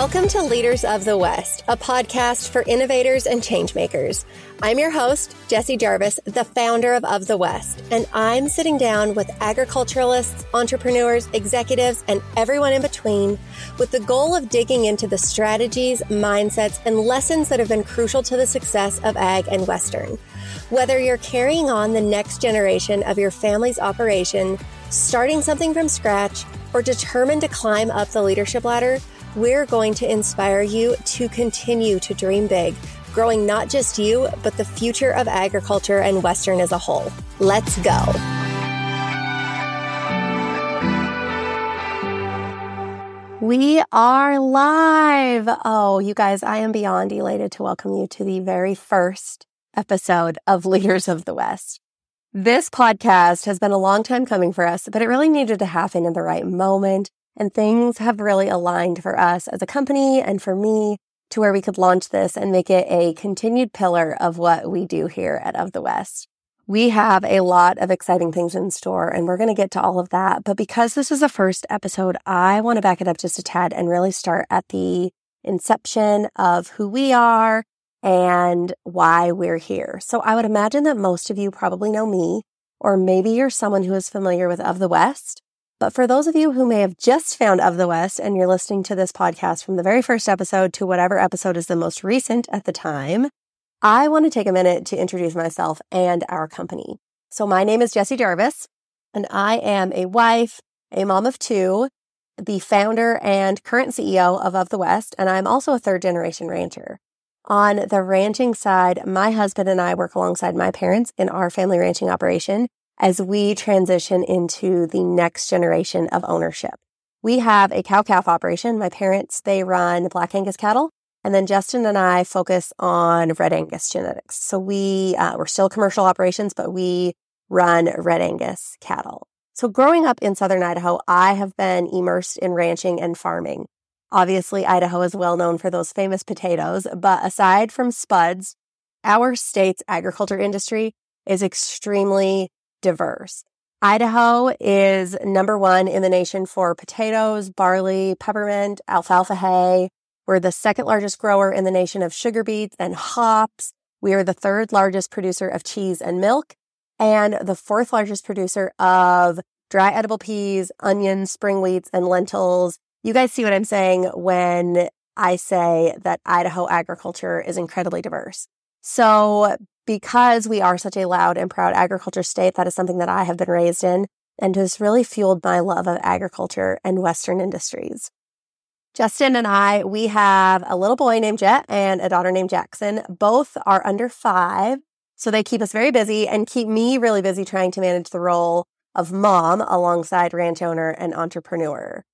Welcome to Leaders of the West, a podcast for innovators and changemakers. I'm your host, Jessie Jarvis, the founder of Of the West, and I'm sitting down with agriculturalists, entrepreneurs, executives, and everyone in between with the goal of digging into the strategies, mindsets, and lessons that have been crucial to the success of Ag and Western. Whether you're carrying on the next generation of your family's operation, starting something from scratch, or determined to climb up the leadership ladder, we're going to inspire you to continue to dream big, growing not just you, but the future of agriculture and Western as a whole. Let's go. We are live. Oh, you guys, I am beyond elated to welcome you to the very first episode of Leaders of the West. This podcast has been a long time coming for us, but it really needed to happen in the right moment and things have really aligned for us as a company and for me to where we could launch this and make it a continued pillar of what we do here at Of the West. We have a lot of exciting things in store and we're going to get to all of that. But because this is the first episode, I want to back it up just a tad and really start at the inception of who we are and why we're here. So I would imagine that most of you probably know me, or maybe you're someone who is familiar with Of the West. But for those of you who may have just found Of the West and you're listening to this podcast from the very first episode to whatever episode is the most recent at the time, I want to take a minute to introduce myself and our company. So my name is Jessie Jarvis and I am a wife, a mom of two, the founder and current CEO of Of the West, and I'm also a third generation rancher. On the ranching side, my husband and I work alongside my parents in our family ranching operation as we transition into the next generation of ownership. We have a cow calf operation. My parents, they run black Angus cattle. And then Justin and I focus on red Angus genetics. So we, uh, we're still commercial operations, but we run red Angus cattle. So growing up in Southern Idaho, I have been immersed in ranching and farming. Obviously, Idaho is well known for those famous potatoes, but aside from spuds, our state's agriculture industry is extremely diverse. Idaho is number one in the nation for potatoes, barley, peppermint, alfalfa hay. We're the second largest grower in the nation of sugar beets and hops. We are the third largest producer of cheese and milk and the fourth largest producer of dry edible peas, onions, spring wheats, and lentils. You guys see what I'm saying when I say that Idaho agriculture is incredibly diverse. So because we are such a loud and proud agriculture state, that is something that I have been raised in and has really fueled my love of agriculture and Western industries. Justin and I, we have a little boy named Jhett and a daughter named Jaxyn. Both are under five. So they keep us very busy and keep me really busy trying to manage the role of mom alongside ranch owner and entrepreneur.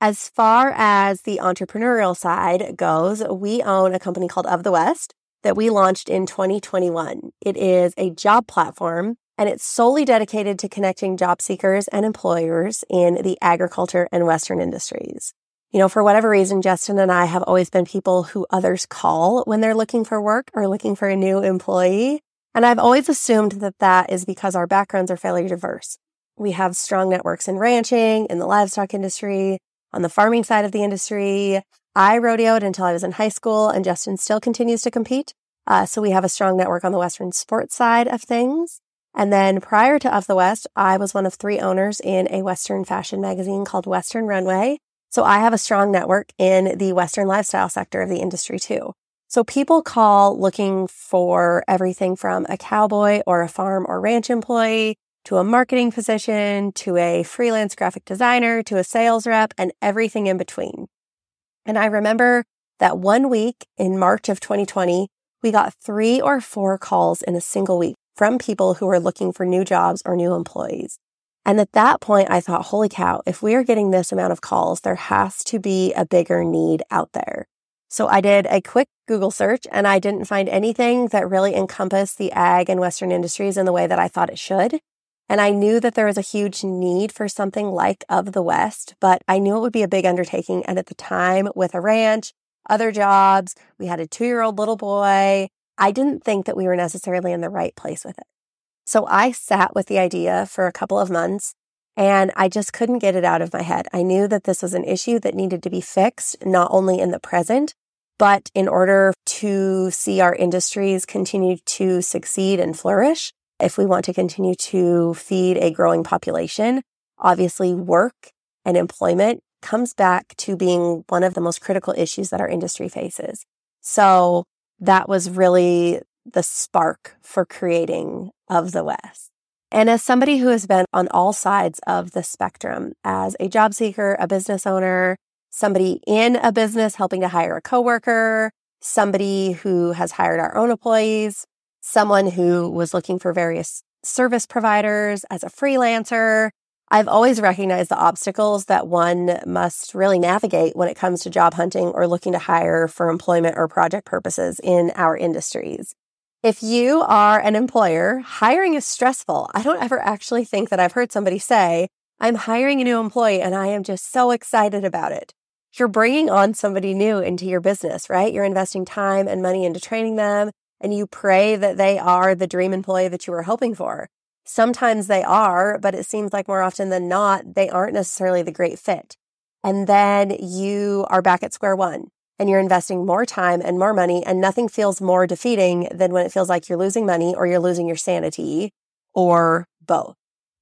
As far as the entrepreneurial side goes, we own a company called Of the West, that we launched in 2021. It is a job platform and it's solely dedicated to connecting job seekers and employers in the agriculture and Western industries. You know, for whatever reason, Justin and I have always been people who others call when they're looking for work or looking for a new employee. And I've always assumed that that is because our backgrounds are fairly diverse. We have strong networks in ranching, in the livestock industry, on the farming side of the industry, I rodeoed until I was in high school, and Justin still continues to compete. Uh, so we have a strong network on the Western sports side of things. And then prior to Of the West, I was one of three owners in a Western fashion magazine called Western Runway. So I have a strong network in the Western lifestyle sector of the industry too. So people call looking for everything from a cowboy or a farm or ranch employee to a marketing position to a freelance graphic designer to a sales rep and everything in between. And I remember that one week in March of 2020, we got three or four calls in a single week from people who were looking for new jobs or new employees. And at that point, I thought, holy cow, if we are getting this amount of calls, there has to be a bigger need out there. So I did a quick Google search and I didn't find anything that really encompassed the ag and Western industries in the way that I thought it should. And I knew that there was a huge need for something like Of the West, but I knew it would be a big undertaking. And at the time, with a ranch, other jobs, we had a two year old little boy. I didn't think that we were necessarily in the right place with it. So I sat with the idea for a couple of months And I just couldn't get it out of my head. I knew that this was an issue that needed to be fixed, not only in the present, but in order to see our industries continue to succeed and flourish, if we want to continue to feed a growing population, obviously work and employment comes back to being one of the most critical issues that our industry faces. So that was really the spark for creating of the West. And as somebody who has been on all sides of the spectrum, as a job seeker, a business owner, somebody in a business helping to hire a coworker, somebody who has hired our own employees, someone who was looking for various service providers as a freelancer, I've always recognized the obstacles that one must really navigate when it comes to job hunting or looking to hire for employment or project purposes in our industries. If you are an employer, hiring is stressful. I don't ever actually think that I've heard somebody say, I'm hiring a new employee and I am just so excited about it. You're bringing on somebody new into your business, right? You're investing time and money into training them and you pray that they are the dream employee that you were hoping for. Sometimes they are, but it seems like more often than not, they aren't necessarily the great fit. And then you are back at square one and you're investing more time and more money and nothing feels more defeating than when it feels like you're losing money or you're losing your sanity or both.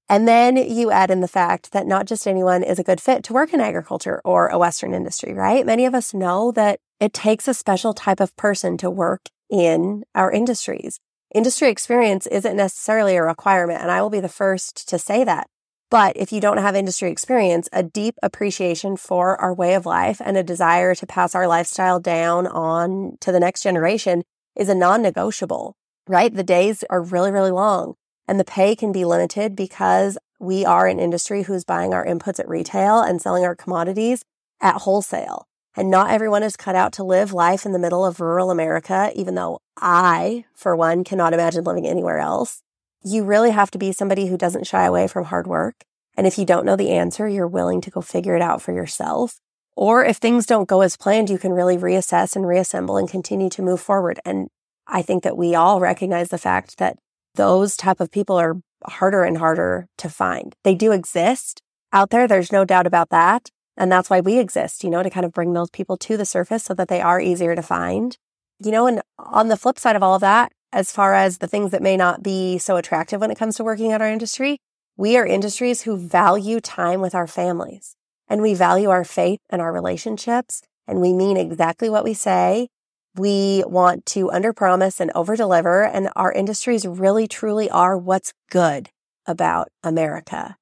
And then you add in the fact that not just anyone is a good fit to work in agriculture or a Western industry, right? Many of us know that it takes a special type of person to work in our industries. Industry experience isn't necessarily a requirement, and I will be the first to say that. But if you don't have industry experience, a deep appreciation for our way of life and a desire to pass our lifestyle down on to the next generation is a non negotiable, right? The days are really, really long and the pay can be limited because we are an industry who's buying our inputs at retail and selling our commodities at wholesale. And not everyone is cut out to live life in the middle of rural America, even though I, for one, cannot imagine living anywhere else. You really have to be somebody who doesn't shy away from hard work. And if you don't know the answer, you're willing to go figure it out for yourself. Or if things don't go as planned, you can really reassess and reassemble and continue to move forward. And I think that we all recognize the fact that those type of people are harder and harder to find. They do exist out there. There's no doubt about that. And that's why we exist, you know, to kind of bring those people to the surface so that they are easier to find. You know, and on the flip side of all of that, as far as the things that may not be so attractive when it comes to working at our industry, we are industries who value time with our families and we value our faith and our relationships and we mean exactly what we say. We want to underpromise and overdeliver and our industries really truly are what's good about America.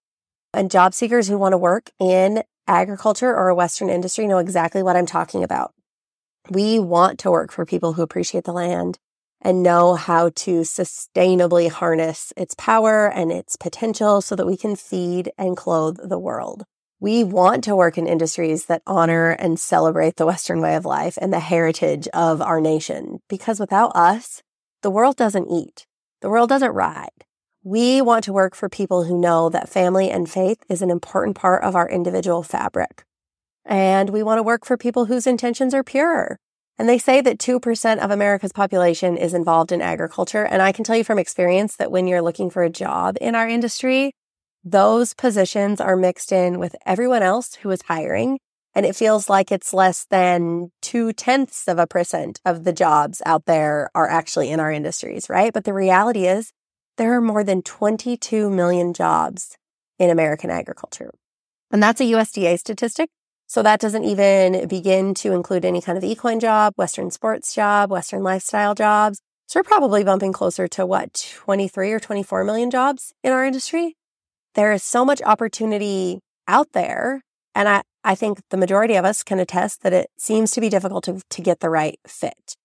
And job seekers who want to work in agriculture or a Western industry know exactly what I'm talking about. We want to work for people who appreciate the land and know how to sustainably harness its power and its potential so that we can feed and clothe the world. We want to work in industries that honor and celebrate the Western way of life and the heritage of our nation, because without us, the world doesn't eat. The world doesn't ride. We want to work for people who know that family and faith is an important part of our individual fabric. And we want to work for people whose intentions are pure. And they say that 2% of America's population is involved in agriculture. And I can tell you from experience that when you're looking for a job in our industry, those positions are mixed in with everyone else who is hiring. And it feels like it's less than two tenths of a percent of the jobs out there are actually in our industries, right? But the reality is there are more than 22 million jobs in American agriculture. And that's a USDA statistic. So that doesn't even begin to include any kind of equine job, Western sports job, Western lifestyle jobs. So we're probably bumping closer to what, 23 or 24 million jobs in our industry. There is so much opportunity out there. And I, I think the majority of us can attest that it seems to be difficult to, to get the right fit.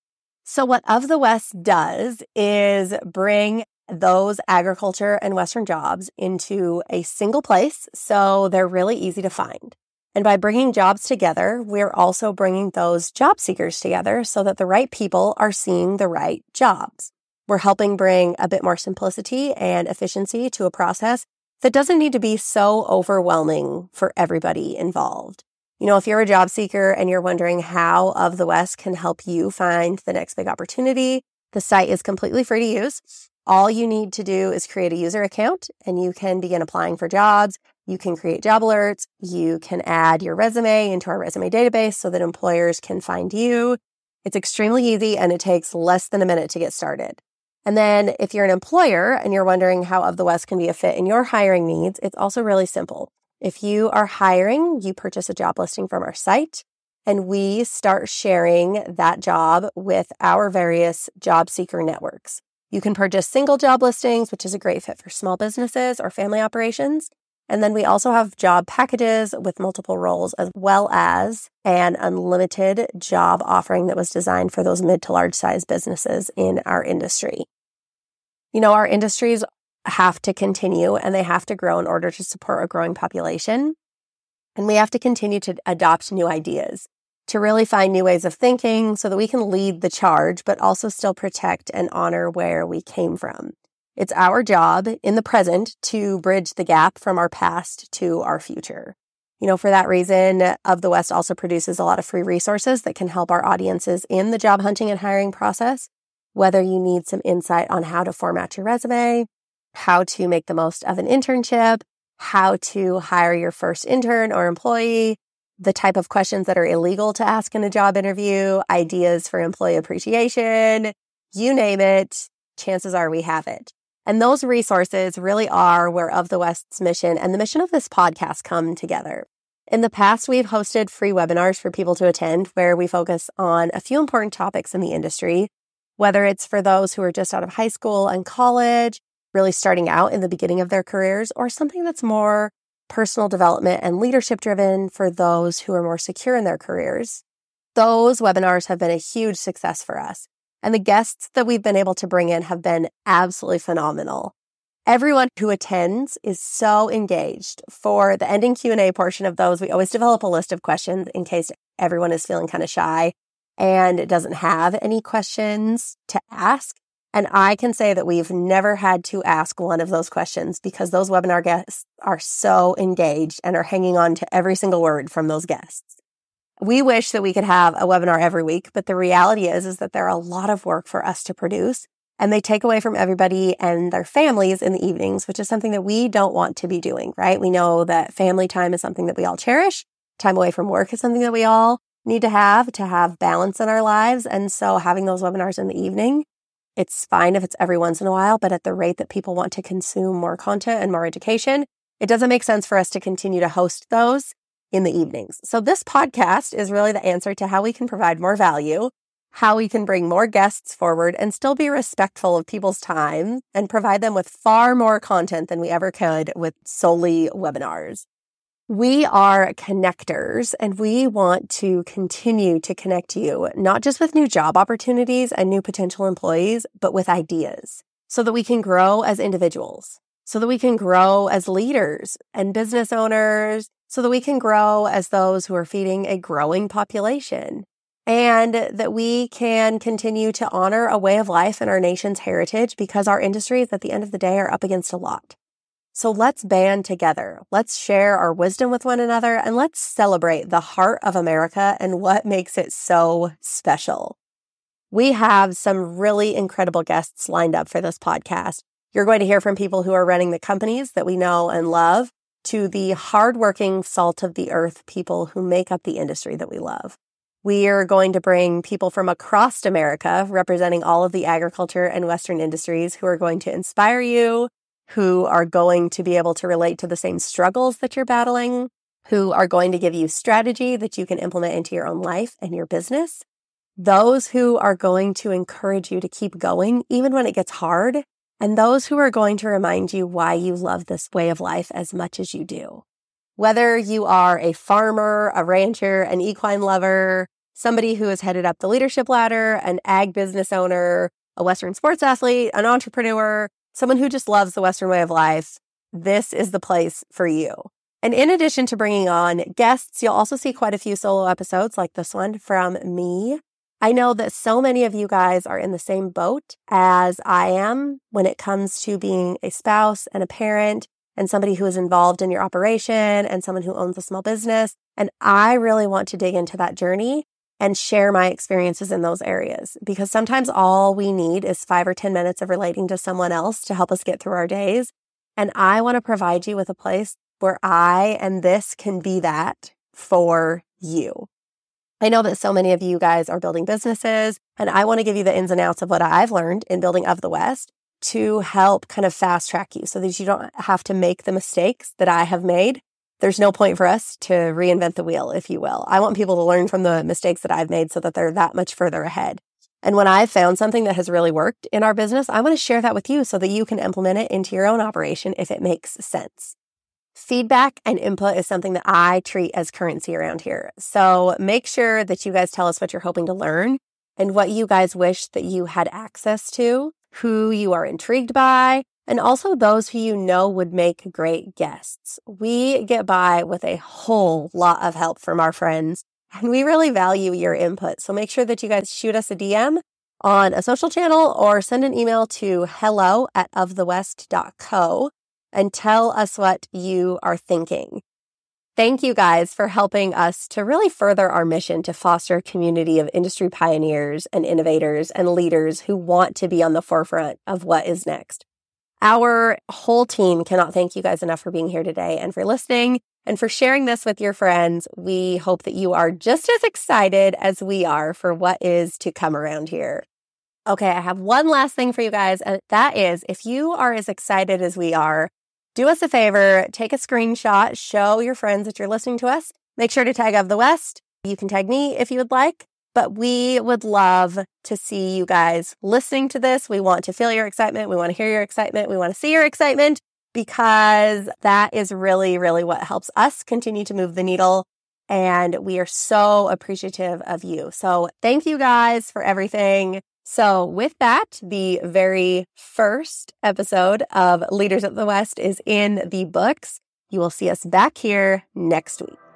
So what Of the West does is bring those agriculture and Western jobs into a single place so they're really easy to find. And by bringing jobs together, we're also bringing those job seekers together so that the right people are seeing the right jobs. We're helping bring a bit more simplicity and efficiency to a process that doesn't need to be so overwhelming for everybody involved. You know, if you're a job seeker and you're wondering how Of the West can help you find the next big opportunity, the site is completely free to use. All you need to do is create a user account and you can begin applying for jobs. You can create job alerts. You can add your resume into our resume database so that employers can find you. It's extremely easy and it takes less than a minute to get started. And then if you're an employer and you're wondering how Of the West can be a fit in your hiring needs, it's also really simple. If you are hiring, you purchase a job listing from our site and we start sharing that job with our various job seeker networks. You can purchase single job listings, which is a great fit for small businesses or family operations. And then we also have job packages with multiple roles, as well as an unlimited job offering that was designed for those mid to large size businesses in our industry. You know, our industries have to continue and they have to grow in order to support a growing population. And we have to continue to adopt new ideas to really find new ways of thinking so that we can lead the charge, but also still protect and honor where we came from. It's our job in the present to bridge the gap from our past to our future. You know, for that reason, Of the West also produces a lot of free resources that can help our audiences in the job hunting and hiring process. Whether you need some insight on how to format your resume, how to make the most of an internship, how to hire your first intern or employee, the type of questions that are illegal to ask in a job interview, ideas for employee appreciation, you name it, chances are we have it. And those resources really are where Of the West's mission and the mission of this podcast come together. In the past, we've hosted free webinars for people to attend where we focus on a few important topics in the industry, whether it's for those who are just out of high school and college, really starting out in the beginning of their careers, or something that's more personal development and leadership driven for those who are more secure in their careers. Those webinars have been a huge success for us. And the guests that we've been able to bring in have been absolutely phenomenal. Everyone who attends is so engaged. For the ending Q&A portion of those, we always develop a list of questions in case everyone is feeling kind of shy and doesn't have any questions to ask. And I can say that we've never had to ask one of those questions because those webinar guests are so engaged and are hanging on to every single word from those guests. We wish that we could have a webinar every week, but the reality is, is that there are a lot of work for us to produce and they take away from everybody and their families in the evenings, which is something that we don't want to be doing, right? We know that family time is something that we all cherish. Time away from work is something that we all need to have to have balance in our lives. And so having those webinars in the evening it's fine if it's every once in a while, but at the rate that people want to consume more content and more education, it doesn't make sense for us to continue to host those in the evenings. So this podcast is really the answer to how we can provide more value, how we can bring more guests forward and still be respectful of people's time and provide them with far more content than we ever could with solely webinars. We are connectors and we want to continue to connect you, not just with new job opportunities and new potential employees, but with ideas so that we can grow as individuals, so that we can grow as leaders and business owners, so that we can grow as those who are feeding a growing population and that we can continue to honor a way of life and our nation's heritage because our industries at the end of the day are up against a lot. So let's band together. Let's share our wisdom with one another and let's celebrate the heart of America and what makes it so special. We have some really incredible guests lined up for this podcast. You're going to hear from people who are running the companies that we know and love to the hardworking salt of the earth people who make up the industry that we love. We are going to bring people from across America representing all of the agriculture and Western industries who are going to inspire you, who are going to be able to relate to the same struggles that you're battling, who are going to give you strategy that you can implement into your own life and your business. Those who are going to encourage you to keep going, even when it gets hard. And those who are going to remind you why you love this way of life as much as you do. Whether you are a farmer, a rancher, an equine lover, somebody who has headed up the leadership ladder, an ag business owner, a Western sports athlete, an entrepreneur, someone who just loves the Western way of life, this is the place for you. And in addition to bringing on guests, you'll also see quite a few solo episodes like this one from me. I know that so many of you guys are in the same boat as I am when it comes to being a spouse and a parent and somebody who is involved in your operation and someone who owns a small business. And I really want to dig into that journey and share my experiences in those areas because sometimes all we need is five or 10 minutes of relating to someone else to help us get through our days. And I want to provide you with a place where I and this can be that for you. I know that so many of you guys are building businesses, and I want to give you the ins and outs of what I've learned in building Of the West to help kind of fast track you so that you don't have to make the mistakes that I have made. There's no point for us to reinvent the wheel, if you will. I want people to learn from the mistakes that I've made so that they're that much further ahead. And when I've found something that has really worked in our business, I want to share that with you so that you can implement it into your own operation if it makes sense. Feedback and input is something that I treat as currency around here. So make sure that you guys tell us what you're hoping to learn and what you guys wish that you had access to, who you are intrigued by, and also those who you know would make great guests. We get by with a whole lot of help from our friends and we really value your input. So make sure that you guys shoot us a DM on a social channel or send an email to hello at ofthewest.co and tell us what you are thinking. Thank you guys for helping us to really further our mission to foster a community of industry pioneers and innovators and leaders who want to be on the forefront of what is next. Our whole team cannot thank you guys enough for being here today and for listening and for sharing this with your friends. We hope that you are just as excited as we are for what is to come around here. Okay, I have one last thing for you guys. And that is if you are as excited as we are, do us a favor, take a screenshot, show your friends that you're listening to us. Make sure to tag of the West. You can tag me if you would like, but we would love to see you guys listening to this. We want to feel your excitement. We want to hear your excitement. We want to see your excitement because that is really, really what helps us continue to move the needle. And we are so appreciative of you. So thank you guys for everything. So, with that, the very first episode of Leaders of the West is in the books. You will see us back here next week.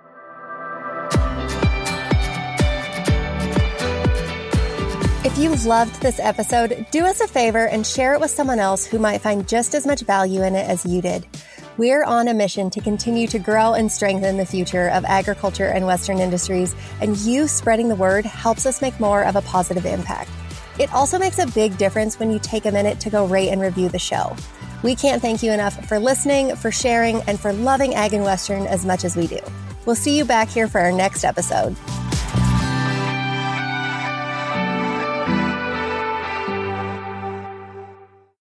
If you loved this episode, do us a favor and share it with someone else who might find just as much value in it as you did. We're on a mission to continue to grow and strengthen the future of agriculture and Western industries, and you spreading the word helps us make more of a positive impact. It also makes a big difference when you take a minute to go rate and review the show. We can't thank you enough for listening, for sharing, and for loving Ag and Western as much as we do. We'll see you back here for our next episode.